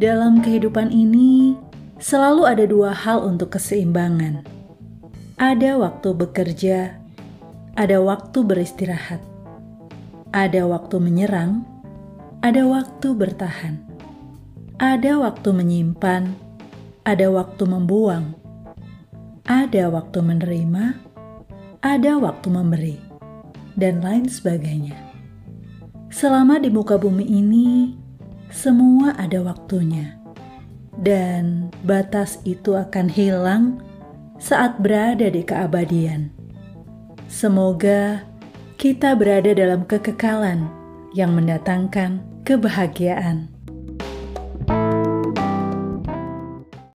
Dalam kehidupan ini, selalu ada dua hal untuk keseimbangan. Ada waktu bekerja, ada waktu beristirahat, ada waktu menyerang, ada waktu bertahan, ada waktu menyimpan, ada waktu membuang, ada waktu menerima, ada waktu memberi, dan lain sebagainya. Selama di muka bumi ini, semua ada waktunya, dan batas itu akan hilang saat berada di keabadian. Semoga kita berada dalam kekekalan yang mendatangkan kebahagiaan.